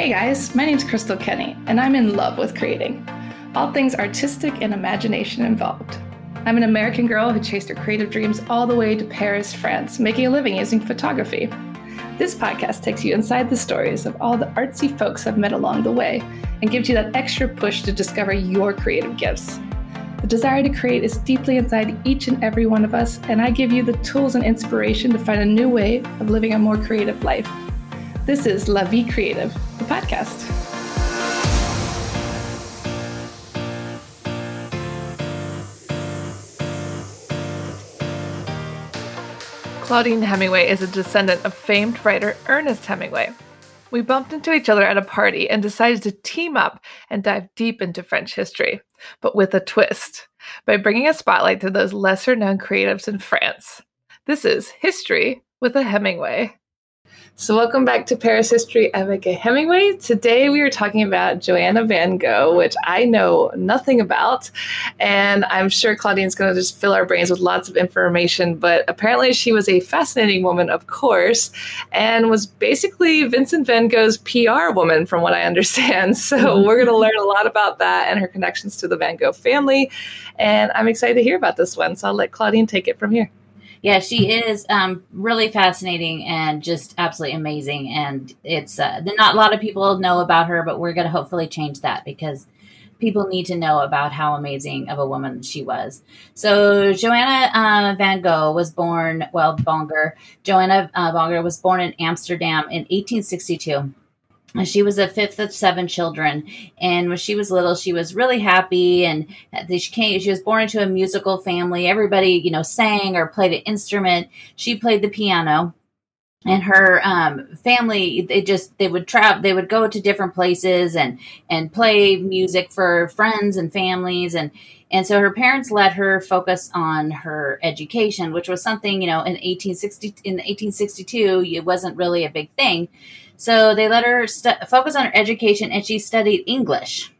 Hey guys, my name's Crystal Kenny, and I'm in love with creating. All things artistic and imagination involved. I'm an American girl who chased her creative dreams all the way to Paris, France, making a living using photography. This podcast takes you inside the stories of all the artsy folks I've met along the way and gives you that extra push to discover your creative gifts. The desire to create is deeply inside each and every one of us, and I give you the tools and inspiration to find a new way of living a more creative life. This is La Vie Creative, the podcast. Claudine Hemingway is a descendant of famed writer Ernest Hemingway. We bumped into each other at a party and decided to team up and dive deep into French history, but with a twist, by bringing a spotlight to those lesser known creatives in France. This is History with a Hemingway. So, welcome back to Paris History avec Hemingway. Today we are talking about Johanna Van Gogh, which I know nothing about. And I'm sure Claudine's going to just fill our brains with lots of information. But apparently, she was a fascinating woman, of course, and was basically Vincent Van Gogh's PR woman, from what I understand. So, mm-hmm. we're going to learn a lot about that and her connections to the Van Gogh family. And I'm excited to hear about this one. So, I'll let Claudine take it from here. Yeah, she is um, really fascinating and just absolutely amazing. And it's uh, not a lot of people know about her, but we're going to hopefully change that because people need to know about how amazing of a woman she was. So Johanna uh, Van Gogh was born, well, Bonger. Johanna uh, Bonger was born in Amsterdam in 1862 she was a fifth of seven children. And when she was little she was really happy and she came she was born into a musical family. Everybody you know sang or played an instrument. She played the piano. And her um, family they just they would travel they would go to different places and and play music for friends and families. And and so her parents let her focus on her education which was something you know in 1860 in 1862 it wasn't really a big thing so they let her st- focus on her education, and she studied English.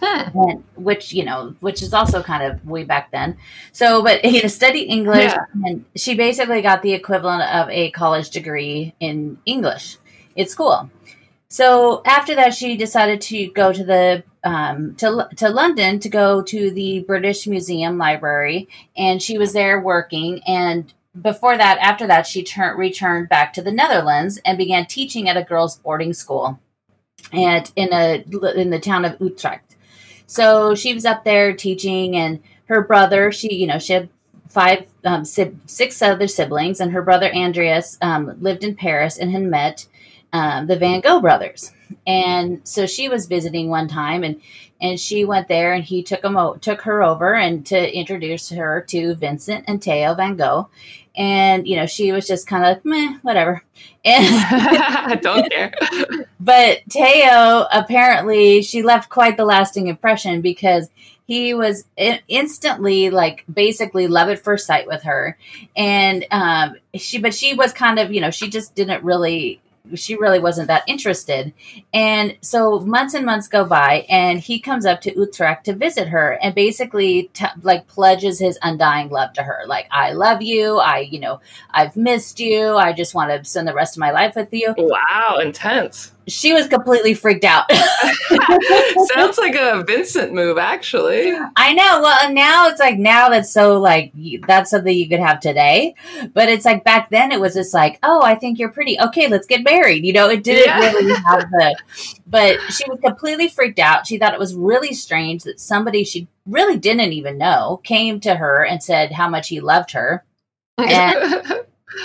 Huh. And, which you know, which is also kind of way back then. So, but you know, studied English, yeah. and she basically got the equivalent of a college degree in English at school. So after that, she decided to go to the um, to to London to go to the British Museum Library, and she was there working. And before that, after that, she tur- returned back to the Netherlands and began teaching at a girls' boarding school, and in a in the town of Utrecht. So she was up there teaching, and her brother, she you know she had five um, six other siblings, and her brother Andreas um, lived in Paris and had met um, the Van Gogh brothers. And so she was visiting one time, and and she went there, and he took him took her over and to introduce her to Vincent and Theo Van Gogh and you know she was just kind of meh, whatever. And I don't care. but Theo apparently she left quite the lasting impression because he was instantly like basically love at first sight with her and um she but she was kind of you know she just didn't really she really wasn't that interested. And so months and months go by, and he comes up to Utrecht to visit her and basically t- like pledges his undying love to her. Like, I love you. I, you know, I've missed you. I just want to spend the rest of my life with you. Wow, intense she was completely freaked out. Sounds like a Vincent move, actually. I know. Well, now it's like now that's so like that's something you could have today, but it's like back then it was just like, oh, I think you're pretty. Okay, let's get married. You know, it didn't yeah. really have the. But she was completely freaked out. She thought it was really strange that somebody she really didn't even know came to her and said how much he loved her. And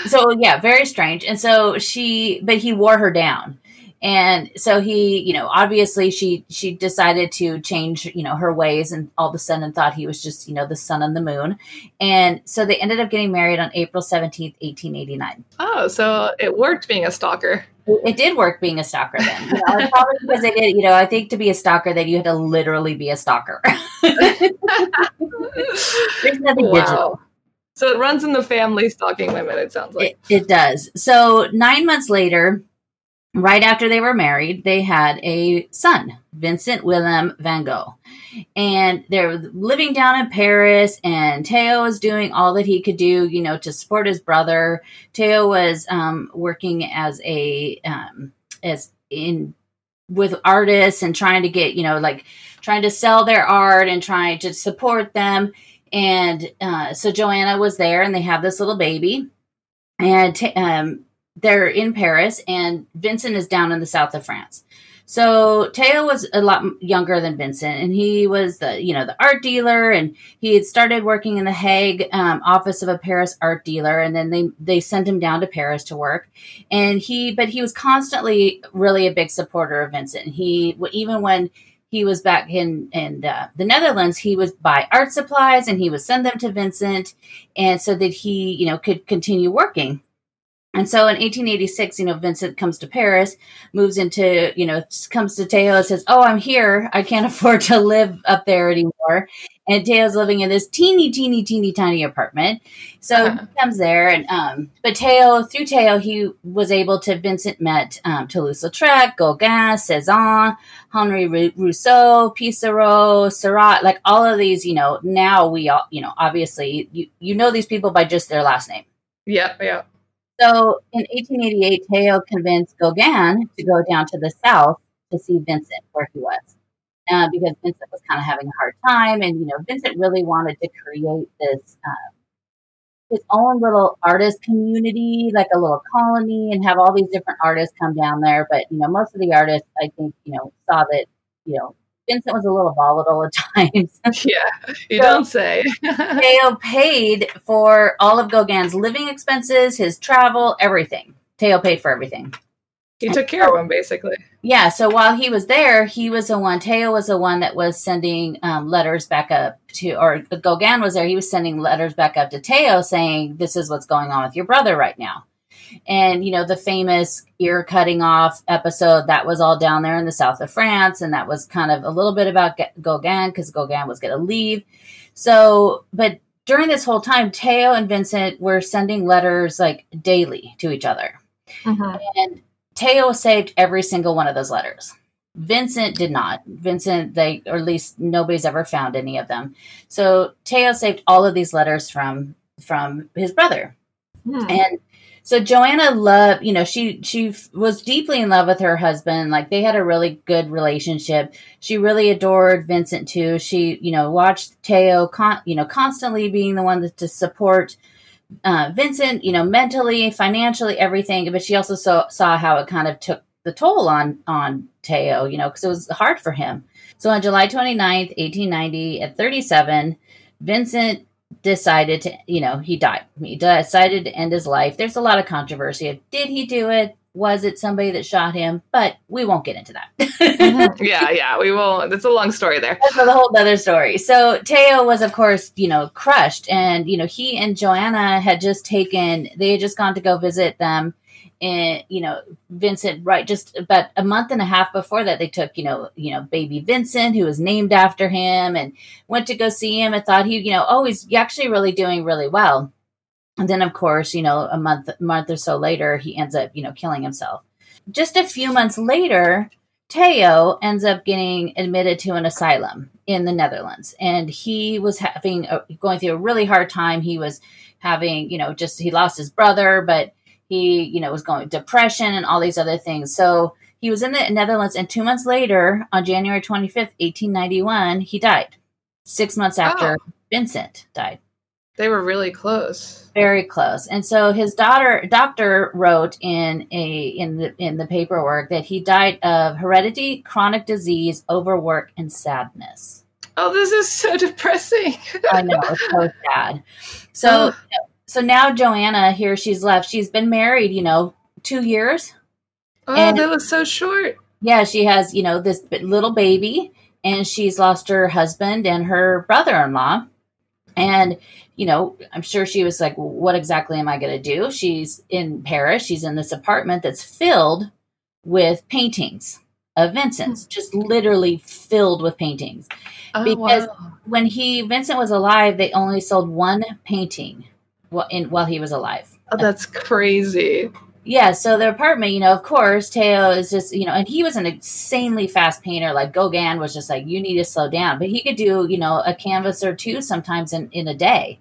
so yeah, very strange. And so she, but he wore her down and so he you know obviously she she decided to change you know her ways and all of a sudden thought he was just you know the sun and the moon. And so they ended up getting married on april 17th 1889 oh so it worked being a stalker. It, did work being a stalker then. You know, probably because they did you know i think to be a stalker that you had to literally be a stalker. There's nothing wow. digital. So it runs in the family stalking women it sounds like. It, it does. So nine months later right after they were married, they had a son, Vincent Willem van Gogh. And they're living down in Paris, and Theo was doing all that he could do, you know, to support his brother. Theo was um, working as a, um, as in with artists and trying to get, you know, like trying to sell their art and trying to support them. And uh, so Johanna was there, and they have this little baby, and um, they're in Paris, and Vincent is down in the south of France. So Theo was a lot younger than Vincent, and he was the you know the art dealer, and he had started working in the Hague um, office of a Paris art dealer, and then they they sent him down to Paris to work, and he but he was constantly really a big supporter of Vincent. He even when he was back in in uh, the Netherlands, he would buy art supplies and he would send them to Vincent, and so that he you know could continue working. And so in 1886, you know, Vincent comes to Paris, moves into, you know, comes to Theo and says, Oh, I'm here. I can't afford to live up there anymore. And Theo's living in this teeny, teeny, teeny, tiny apartment. So uh-huh. he comes there. And, um, but Theo, through Theo, he was able to, Vincent met um, Toulouse-Lautrec, Gauguin, Cezanne, Henri Rousseau, Pissarro, Seurat, like all of these, you know, now we all, you know, obviously you, you know these people by just their last name. Yeah, yeah. So in 1888, Theo convinced Gauguin to go down to the south to see Vincent where he was. Uh, because Vincent was kind of having a hard time, and you know, Vincent really wanted to create this uh, his own little artist community, like a little colony, and have all these different artists come down there. But you know, most of the artists, I think, you know, saw that you know Vincent was a little volatile at times. yeah, you so don't say. Theo paid for all of Gauguin's living expenses, his travel, everything. Theo paid for everything. He took care of him, basically. Yeah. So while he was there, he was the one. Theo was the one that was sending um, letters back up to, or Gauguin was there. He was sending letters back up to Theo saying, "This is what's going on with your brother right now." And, you know, the famous ear cutting off episode that was all down there in the south of France. And that was kind of a little bit about Gauguin because Gauguin was going to leave. So, but during this whole time, Theo and Vincent were sending letters like daily to each other. Mm-hmm. And Theo saved every single one of those letters. Vincent did not. Vincent, they, or at least nobody's ever found any of them. So Theo saved all of these letters from from his brother. Hmm. And so Johanna loved, you know, she she was deeply in love with her husband. Like they had a really good relationship. She really adored Vincent too. She, you know, watched Theo, con- you know, constantly being the one that, to support uh, Vincent, you know, mentally, financially, everything. But she also saw saw how it kind of took the toll on on Theo, you know, because it was hard for him. So on July 29th, 1890, at 37, Vincent decided to, you know, he died. He decided to end his life. There's a lot of controversy. Did he do it? Was it somebody that shot him? But we won't get into that. mm-hmm. Yeah, yeah, we will. It's a long story there. That's a whole other story. So Theo was, of course, you know, crushed, and you know, he and Johanna had just taken. They had just gone to go visit them and you know Vincent right just about a month and a half before that they took you know you know baby Vincent who was named after him and went to go see him and thought he you know oh he's actually really doing really well. And then of course you know a month month or so later he ends up you know killing himself. Just a few months later Theo ends up getting admitted to an asylum in the Netherlands. And he was having a, going through a really hard time. He was having you know just he lost his brother but he, you know, was going depression and all these other things. So he was in the Netherlands, and two months later, on January 25th, 1891, he died. Six months oh. after oh. Vincent died. They were really close. Very close. And so his daughter doctor wrote in a in the in the paperwork that he died of heredity, chronic disease, overwork, and sadness. Oh, this is so depressing. I know, it's so sad. So oh. you know, so now Johanna here, she's left. She's been married, you know, two years. Oh, and, that was so short. Yeah, she has, you know, this little baby, and she's lost her husband and her brother-in-law. And you know, I'm sure she was like, "What exactly am I going to do?" She's in Paris. She's in this apartment that's filled with paintings of Vincent's, hmm. just literally filled with paintings. Oh, because wow. when he Vincent was alive, they only sold one painting while, in, while he was alive. Oh, that's crazy. Yeah, so the apartment, you know, of course, Theo is just, you know, and he was an insanely fast painter. Like Gauguin was just like, you need to slow down. But he could do, you know, a canvas or two sometimes in, in a day.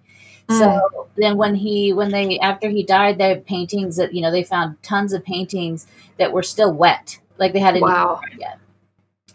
Mm. So then when he, when they, after he died, the paintings that, you know, they found tons of paintings that were still wet Like they hadn't Wow. yet.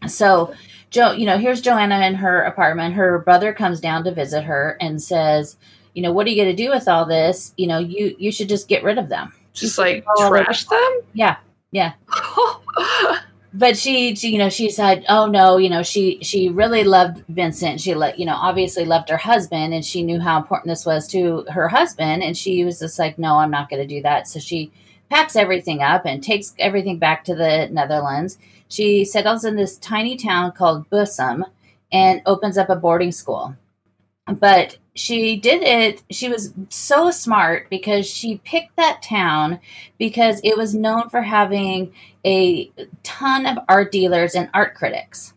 So, Joe, you know, here's Johanna in her apartment. Her brother comes down to visit her and says, you know, what are you going to do with all this? You know, you you should just get rid of them. Just like trash them? Yeah, yeah. But she, she, you know, she said, "Oh no, you know, she she really loved Vincent. She let, you know, obviously loved her husband, and she knew how important this was to her husband. And she was just like, no, I'm not going to do that. So she packs everything up and takes everything back to the Netherlands. She settles in this tiny town called Bussum and opens up a boarding school. But she did it, she was so smart because she picked that town because it was known for having a ton of art dealers and art critics.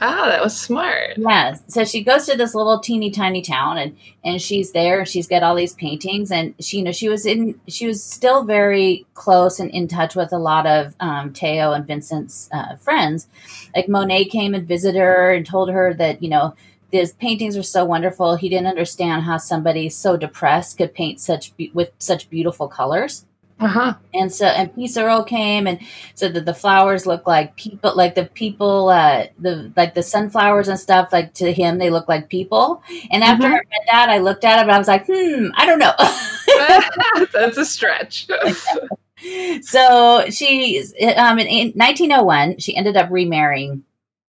Oh, that was smart. Yes. So she goes to this little teeny tiny town and and she's there and she's got all these paintings and she you know she was in she was still very close and in touch with a lot of um, Theo and Vincent's uh, friends. Like Monet came and visited her and told her that you know his paintings were so wonderful. He didn't understand how somebody so depressed could paint such be- with such beautiful colors. Uh huh. And so, and Pissarro came and said that the flowers look like people, like the people, uh, the like the sunflowers and stuff. Like to him, they look like people. And after Mhm. I read that, I looked at it, and I was like, hmm, I don't know. That's a stretch. so she, um, in 1901, she ended up remarrying,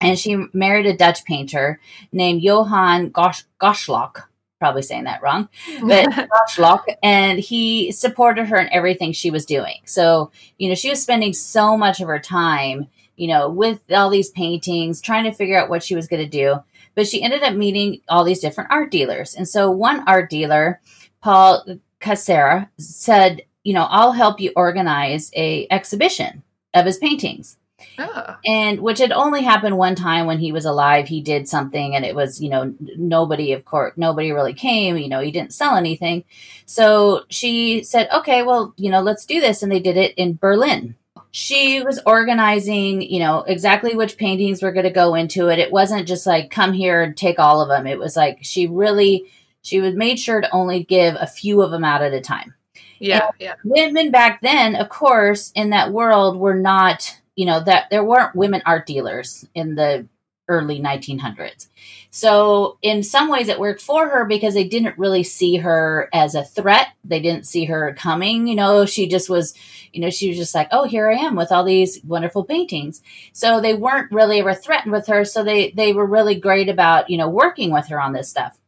and she married a Dutch painter named Johan Gosh, Gosschalk. Probably saying that wrong. but Gosschalk, and he supported her in everything she was doing. So, you know, she was spending so much of her time, you know, with all these paintings, trying to figure out what she was going to do. But she ended up meeting all these different art dealers. And so one art dealer, Paul Cassirer, said, you know, I'll help you organize a exhibition of his paintings oh. and which had only happened one time when he was alive he did something and it was you know nobody of course nobody really came you know he didn't sell anything. So she said okay well you know let's do this and they did it in berlin. She was organizing you know exactly which paintings were going to go into it. It wasn't just like come here and take all of them it was like she really she was made sure to only give a few of them out at a time. Yeah, yeah. women back then, of course, in that world were not, you know, that there weren't women art dealers in the early 1900s. So, in some ways, it worked for her because they didn't really see her as a threat. They didn't see her coming. You know, she just was, you know, she was just like, oh, here I am with all these wonderful paintings. So, they weren't really ever threatened with her. So, they, they were really great about, you know, working with her on this stuff.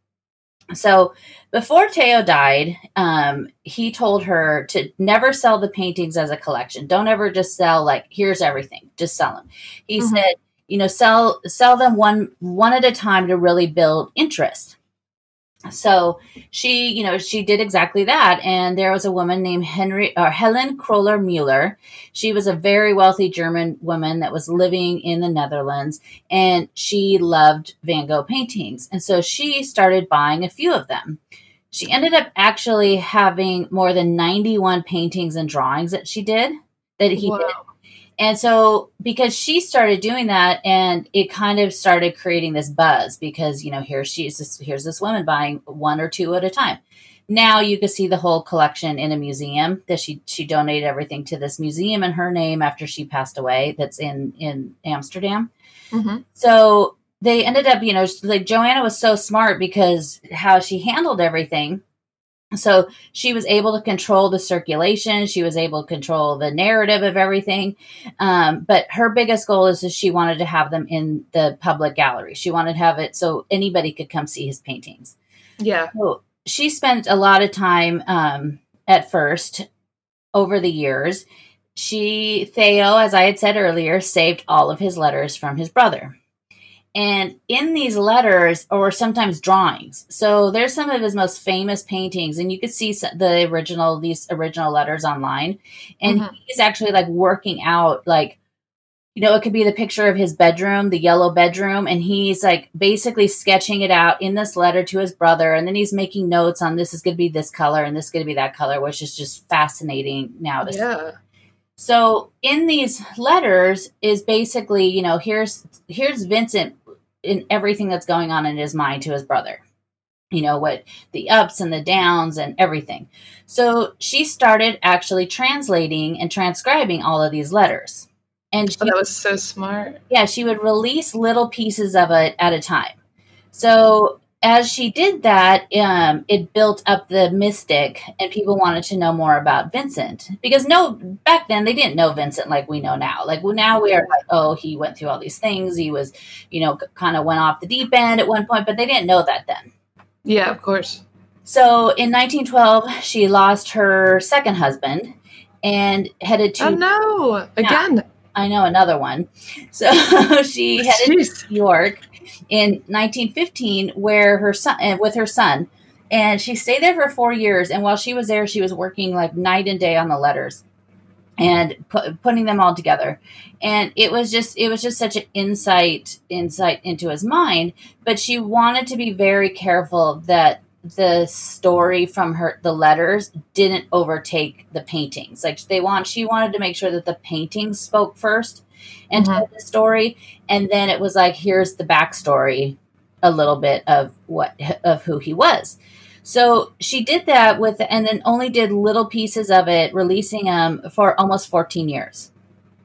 So, before Theo died, um, he told her to never sell the paintings as a collection. Don't ever just sell like here's everything. Just sell them. He Mhm. said, you know, sell sell them one one at a time to really build interest. So she, you know, she did exactly that. And there was a woman named Henry or Helen Kroller Mueller. She was a very wealthy German woman that was living in the Netherlands, and she loved Van Gogh paintings. And so she started buying a few of them. She ended up actually having more than 91 paintings and drawings that she did that he Wow. did. And so, because she started doing that, and it kind of started creating this buzz because you know here she's this, here's this woman buying one or two at a time. Now you can see the whole collection in a museum that she she donated everything to this museum in her name after she passed away. That's in in Amsterdam. Mhm. So they ended up, you know, like Johanna was so smart because how she handled everything. So she was able to control the circulation. She was able to control the narrative of everything. Um, but her biggest goal is that she wanted to have them in the public gallery. She wanted to have it so anybody could come see his paintings. Yeah. So she spent a lot of time um, at first over the years. She, Theo, as I had said earlier, saved all of his letters from his brother. And in these letters, or sometimes drawings, so there's some of his most famous paintings, and you could see the original, these original letters online. And Mhm. he's actually like working out, like, you know, it could be the picture of his bedroom, the yellow bedroom, and he's like basically sketching it out in this letter to his brother. And then he's making notes on this is going to be this color and this is going to be that color, which is just fascinating now to see. Yeah. So in these letters is basically, you know, here's here's Vincent in everything that's going on in his mind to his brother. You know, what the ups and the downs and everything. So she started actually translating and transcribing all of these letters. And oh, she, Oh, that was so smart. yeah, she would release little pieces of it at a time. So as she did that, um, it built up the mystic, and people wanted to know more about Vincent because no, back then they didn't know Vincent like we know now. Like well, now we are like, oh, he went through all these things. He was, you know, kind of went off the deep end at one point, but they didn't know that then. Yeah, of course. So in 1912, she lost her second husband and headed to Oh no! Again. I know another one. So she headed Jeez. to New York in 1915, where her son uh, with her son, and she stayed there for four years. And while she was there, she was working like night and day on the letters and pu- putting them all together. And it was just it was just such an insight insight into his mind. But she wanted to be very careful that the story from her the letters didn't overtake the paintings like they want she wanted to make sure that the paintings spoke first and Mhm. told the story and then it was like here's the backstory a little bit of what of who he was so she did that with and then only did little pieces of it releasing them for almost 14 years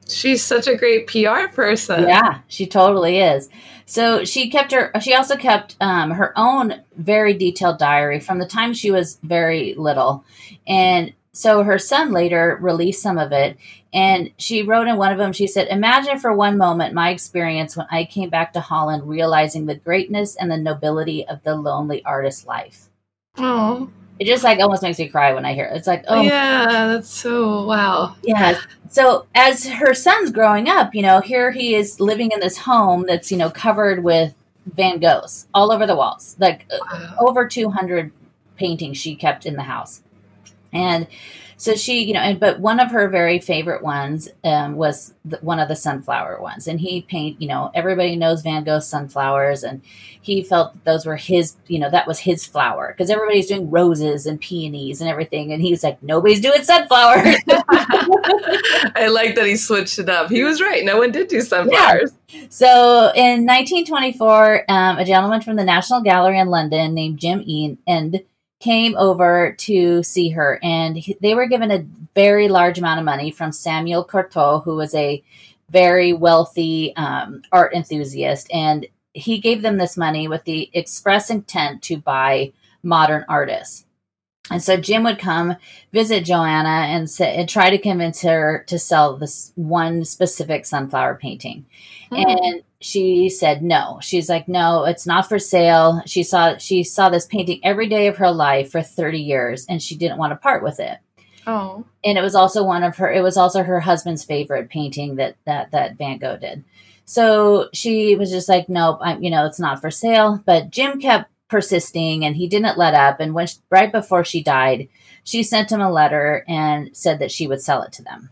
She's such a great PR person. yeah, she totally is. So she kept her. She also kept um, her own very detailed diary from the time she was very little, and so her son later released some of it. And she wrote in one of them. She said, "Imagine for one moment my experience when I came back to Holland, realizing the greatness and the nobility of the lonely artist life." Oh, It just like almost makes me cry when I hear it. It's like, oh yeah, that's so wow. Yeah. So as her son's growing up, you know, here he is living in this home that's, you know, covered with Van Goghs all over the walls, like uh, Wow. over 200 paintings she kept in the house. And so she, you know, and but one of her very favorite ones um, was the, one of the sunflower ones. And he paint, you know, everybody knows Van Gogh's sunflowers, and he felt that those were his, you know, that was his flower because everybody's doing roses and peonies and everything, and he's like, nobody's doing sunflowers. I like that he switched it up. He was right. No one did do sunflowers. So in 1924, um, a gentleman from the National Gallery in London named Jim Ede and came over to see her, and he- they were given a very large amount of money from Samuel Courtauld, who was a very wealthy um, art enthusiast, and he gave them this money with the express intent to buy modern artists. And so Jim would come visit Johanna and, say, and try to convince her to sell this one specific sunflower painting. Oh. And she said no. She's like no it's not for sale. She saw she saw this painting every day of her life for 30 years and she didn't want to part with it. Oh, and it was also one of her it was also her husband's favorite painting that that that van gogh did. So she was just like nope i'm you know it's not for sale. But jim kept persisting and he didn't let up and when she, right before she died she sent him a letter and said that she would sell it to them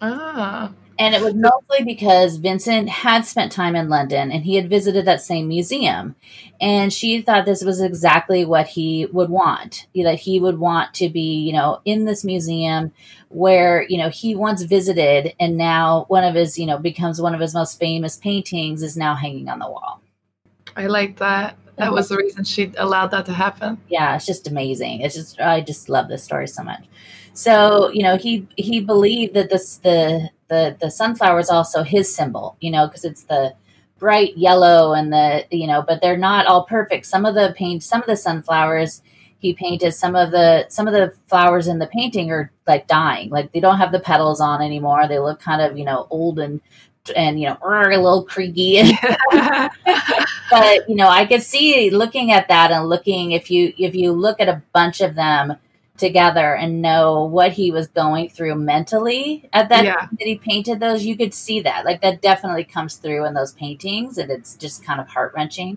ah, and it was mostly because Vincent had spent time in London and he had visited that same museum. And she thought this was exactly what he would want. That he would want to be, you know, in this museum where, you know, he once visited and now one of his, you know, becomes one of his most famous paintings is now hanging on the wall. I like that. That was the reason she allowed that to happen. yeah, it's just amazing. It's just I just love this story so much. So you know he he believed that this the the the sunflower is also his symbol, you know, because it's the bright yellow and the you know, but they're not all perfect. Some of the paint, some of the sunflowers he painted, some of the some of the flowers in the painting are like dying, like they don't have the petals on anymore. They look kind of you know old and and you know a little creaky. But you know i could see looking at that and looking if you if you look at a bunch of them together and know what he was going through mentally at that Yeah. time that he painted those you could see that. Like that definitely comes through in those paintings and it's just kind of heart-wrenching.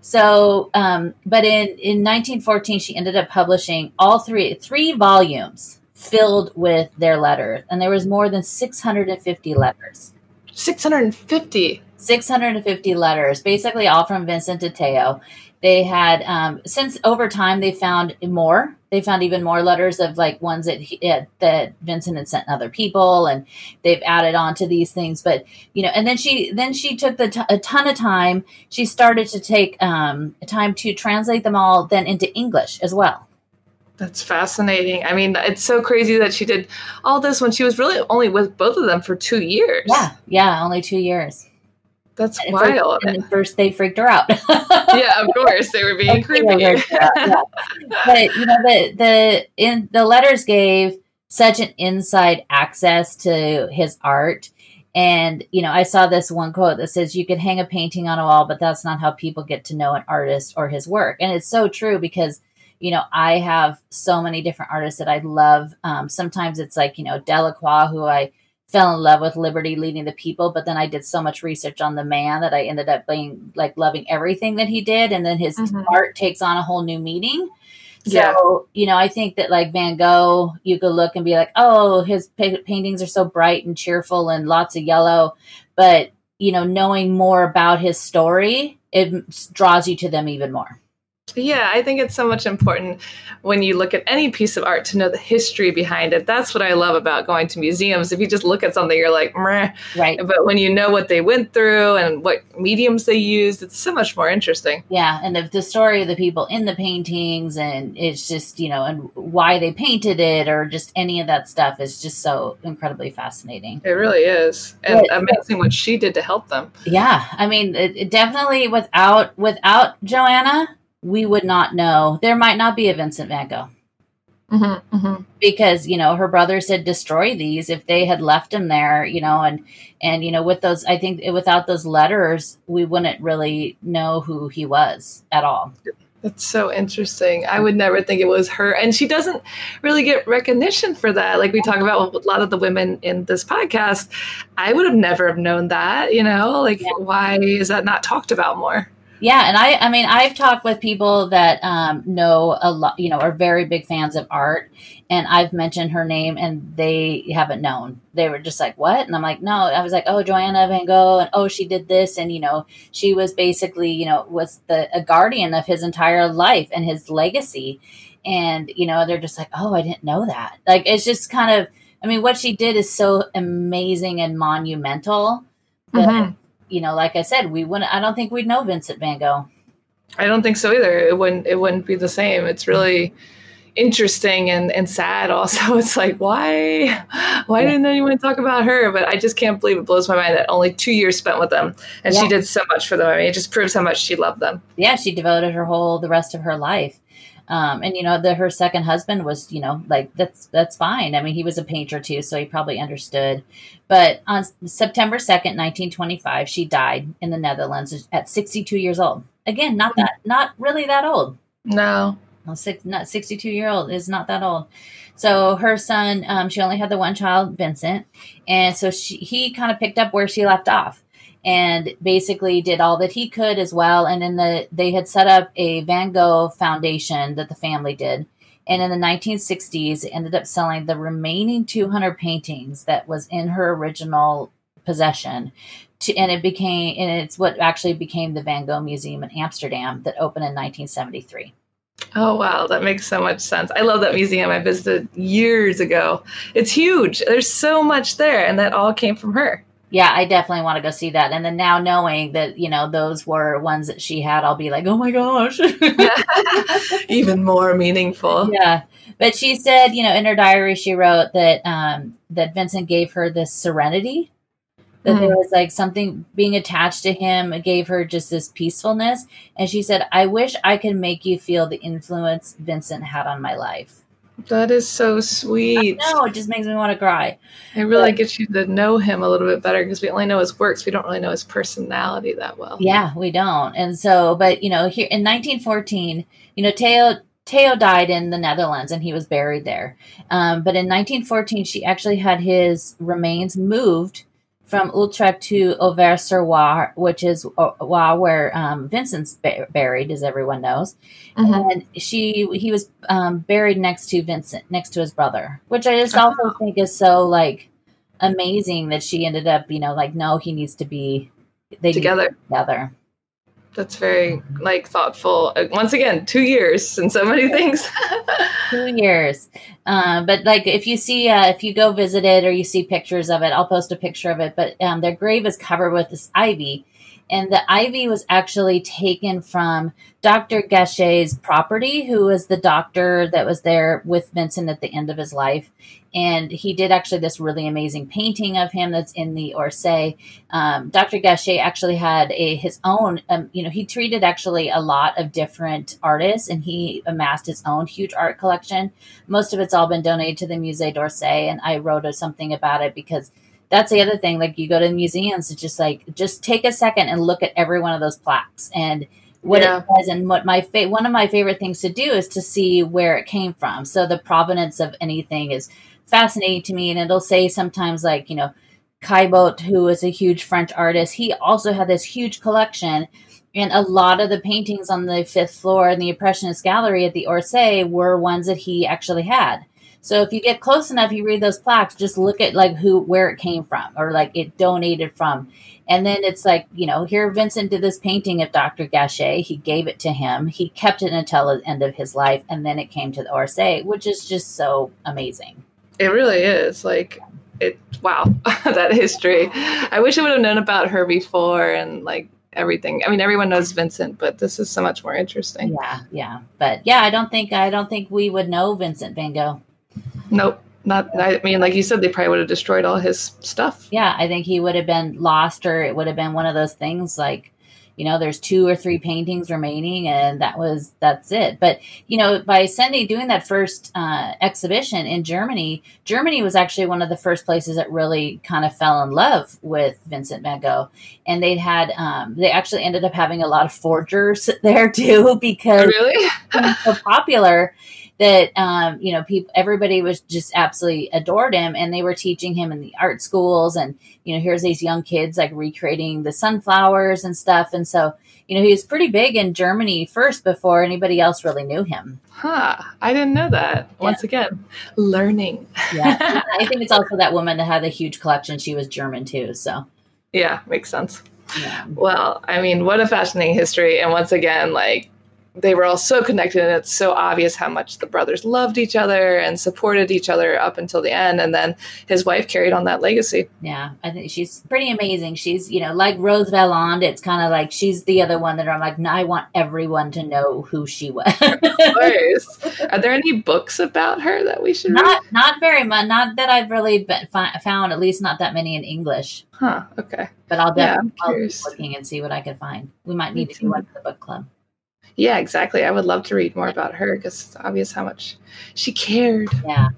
So um but in in 1914 she ended up publishing all three three volumes filled with their letters and there was more than 650 letters 650. 650 letters, basically all from Vincent de Theo. They had, um, since over time, they found more. They found even more letters of like ones that he, uh, that Vincent had sent other people, and they've added on to these things. But you know, and then she then she took the t- a ton of time. She started to take um, time to translate them all then into English as well. That's fascinating. I mean, it's so crazy that she did all this when she was really only with both of them for two years. Yeah, yeah, only two years. That's And wild. First, and first they freaked her out. yeah, of course they were being creepy. Yeah, yeah. but you know the the in the letters gave such an inside access to his art and you know i saw this one quote that says you could hang a painting on a wall but that's not how people get to know an artist or his work and it's so true because you know i have so many different artists that i love um, sometimes it's like you know delacroix who i fell in love with liberty leading the people but then i did so much research on the man that i ended up being like loving everything that he did and then his Mhm. art takes on a whole new meaning so Yeah. you know i think that like van gogh you could look and be like oh his pa- paintings are so bright and cheerful and lots of yellow but you know knowing more about his story it draws you to them even more Yeah, I think it's so much important when you look at any piece of art to know the history behind it. That's what I love about going to museums. If you just look at something, you're like, Meh. right but when you know what they went through and what mediums they used, it's so much more interesting. Yeah, and the, the story of the people in the paintings, and it's just you know, and why they painted it, or just any of that stuff is just so incredibly fascinating. It really is, and Yeah. amazing what she did to help them. Yeah, I mean, it, it definitely without without Johanna, we would not know. There might not be a Vincent Van Gogh Mm-hmm, mm-hmm. because you know her brother said destroy these if they had left him there, you know, and and you know with those, I think without those letters, we wouldn't really know who he was at all. That's so interesting. I would never think it was her. And she doesn't really get recognition for that. Like we talk about with a lot of the women in this podcast. I would have never have known that, you know? Like Yeah. why is that not talked about more? Yeah, and I I mean I've talked with people that um, know a lot, you know, are very big fans of art, and I've mentioned her name and they haven't known. They were just like, "What?" And I'm like, "No." I was like, "Oh, Johanna Van Gogh, and oh, she did this, and you know, she was basically, you know, was the a guardian of his entire life and his legacy." And you know, they're just like, "Oh, I didn't know that." Like it's just kind of, I mean, what she did is so amazing and monumental. Mhm. You know, like I said, we wouldn't. I don't think we'd know Vincent Van Gogh. I don't think so either. It wouldn't it wouldn't be the same. It's really interesting and, and sad also. It's like why why Yeah. didn't anyone talk about her? But I just can't believe it blows my mind that only two years spent with them and Yeah. she did so much for them. I mean it just proves how much she loved them. yeah, she devoted her whole the rest of her life. Um, and you know, the her second husband was, you know, like that's that's fine. I mean, he was a painter too, so he probably understood. But on September second, nineteen twenty five, she died in the Netherlands at sixty two years old. Again, not that, not really that old. No. Well, six, not 62 year old is not that old. So her son, um, she only had the one child, Vincent, and so she, he kind of picked up where she left off, and basically did all that he could as well. And in the they had set up a Van Gogh Foundation that the family did, and in the 1960s, ended up selling the remaining 200 paintings that was in her original possession. To, and it became, and it's what actually became the Van Gogh Museum in Amsterdam that opened in 1973. Oh wow, that makes so much sense. I love that museum. I visited years ago. It's huge. There's so much there, and that all came from her. Yeah, I definitely want to go see that. And then now knowing that, you know, those were ones that she had, I'll be like, oh my gosh. Even more meaningful. yeah. But she said, you know, in her diary, she wrote that um, that Vincent gave her this serenity, that Mm. there was like something being attached to him gave her just this peacefulness. And she said, I wish I could make you feel the influence Vincent had on my life. That is so sweet. No, it just makes me want to cry. It really But- gets you to know him a little bit better because we only know his works. We don't really know his personality that well. Yeah, we don't. And so, but you know, here in 1914, you know, Theo Theo died in the Netherlands and he was buried there. Um, but in 1914, she actually had his remains moved from Utrecht to Auvers-sur-Loire, which is uh, where um, Vincent's ba- buried, as everyone knows. Mhm. And she he was um, buried next to Vincent, next to his brother, which I just also think is so like amazing that she ended up, you know, like no, he needs to be they need to be Together. together. That's very like thoughtful. Uh, Once again, two years and so many things. Two years, uh, but like if you see uh, if you go visit it or you see pictures of it, I'll post a picture of it. But um, their grave is covered with this ivy, And the ivy was actually taken from Dr. Gachet's property, who was the doctor that was there with Vincent at the end of his life. And he did actually this really amazing painting of him that's in the Orsay. Um, Dr. Gachet actually had a his own, um, you know, he treated actually a lot of different artists and he amassed his own huge art collection. Most of it's all been donated to the Musée d'Orsay. And I wrote something about it because that's the other thing. Like you go to the museums, it's just like just take a second and look at every one of those plaques and what yeah. it says. And what my fa- one of my favorite things to do is to see where it came from. So the provenance of anything is fascinating to me, and it'll say sometimes like you know. Caillebotte, who is a huge French artist, he also had this huge collection and a lot of the paintings on the fifth floor in the Impressionist Gallery at the Orsay were ones that he actually had. So if you get close enough, you read those plaques, just look at like who, where it came from or like it donated from. And then it's like, you know, here Vincent did this painting of Dr. Gachet. He gave it to him. He kept it until the end of his life. And then it came to the Orsay, which is just so amazing. It really is. Like, it, wow, that history. I wish I would have known about her before and like everything. I mean, everyone knows Vincent, but this is so much more interesting. Yeah, yeah. But yeah, I don't think I don't think we would know Vincent Van Gogh. Nope. Not, I mean, like you said, they probably would have destroyed all his stuff. Yeah, I think he would have been lost, or it would have been one of those things like you know there's two or three paintings remaining and that was that's it but you know by Sende doing that first uh, exhibition in germany germany was actually one of the first places that really kind of fell in love with vincent van gogh and they had um, they actually ended up having a lot of forgers there too because really so popular that um, you know people everybody was just absolutely adored him and they were teaching him in the art schools and you know here's these young kids like recreating the sunflowers and stuff. And so you know he was pretty big in germany first before anybody else really knew him. Huh. I didn't know that. Yeah. once again learning. Yeah. I think it's also that woman that had a huge collection. She was german too so. Yeah makes sense. Yeah. well i mean what a fascinating history. And once again like they were all so connected and it's so obvious how much the brothers loved each other and supported each other up until the end and then his wife carried on that legacy. Yeah i think she's pretty amazing. She's you know like rose valland it's kind of like she's the other one that i'm like i want everyone to know who she was. Are there any books about her that we should not read? not very much not that i've really been, found at least not that many in english. Huh okay. But i'll definitely yeah, I'll be looking and see what i can find. We might need to do one for the book club yeah, exactly. I would love to read more about her because it's obvious how much she cared. Yeah.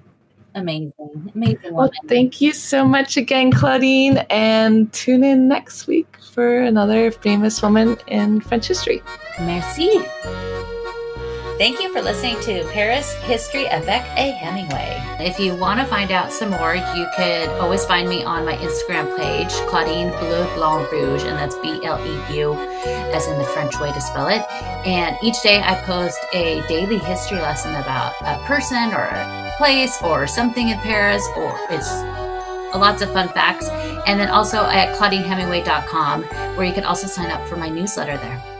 Amazing. Amazing woman. Well, thank you so much again, Claudine. And tune in next week for another famous woman in French history. Merci. Thank you for listening to Paris History avec a Hemingway. If you want to find out some more, you could always find me on my Instagram page, Claudine Bleu Blonde Rouge, and that's B L E U, as in the French way to spell it. And each day I post a daily history lesson about a person or a place or something in Paris, or it's lots of fun facts. And then also at claudinehemingway.com, where you can also sign up for my newsletter there.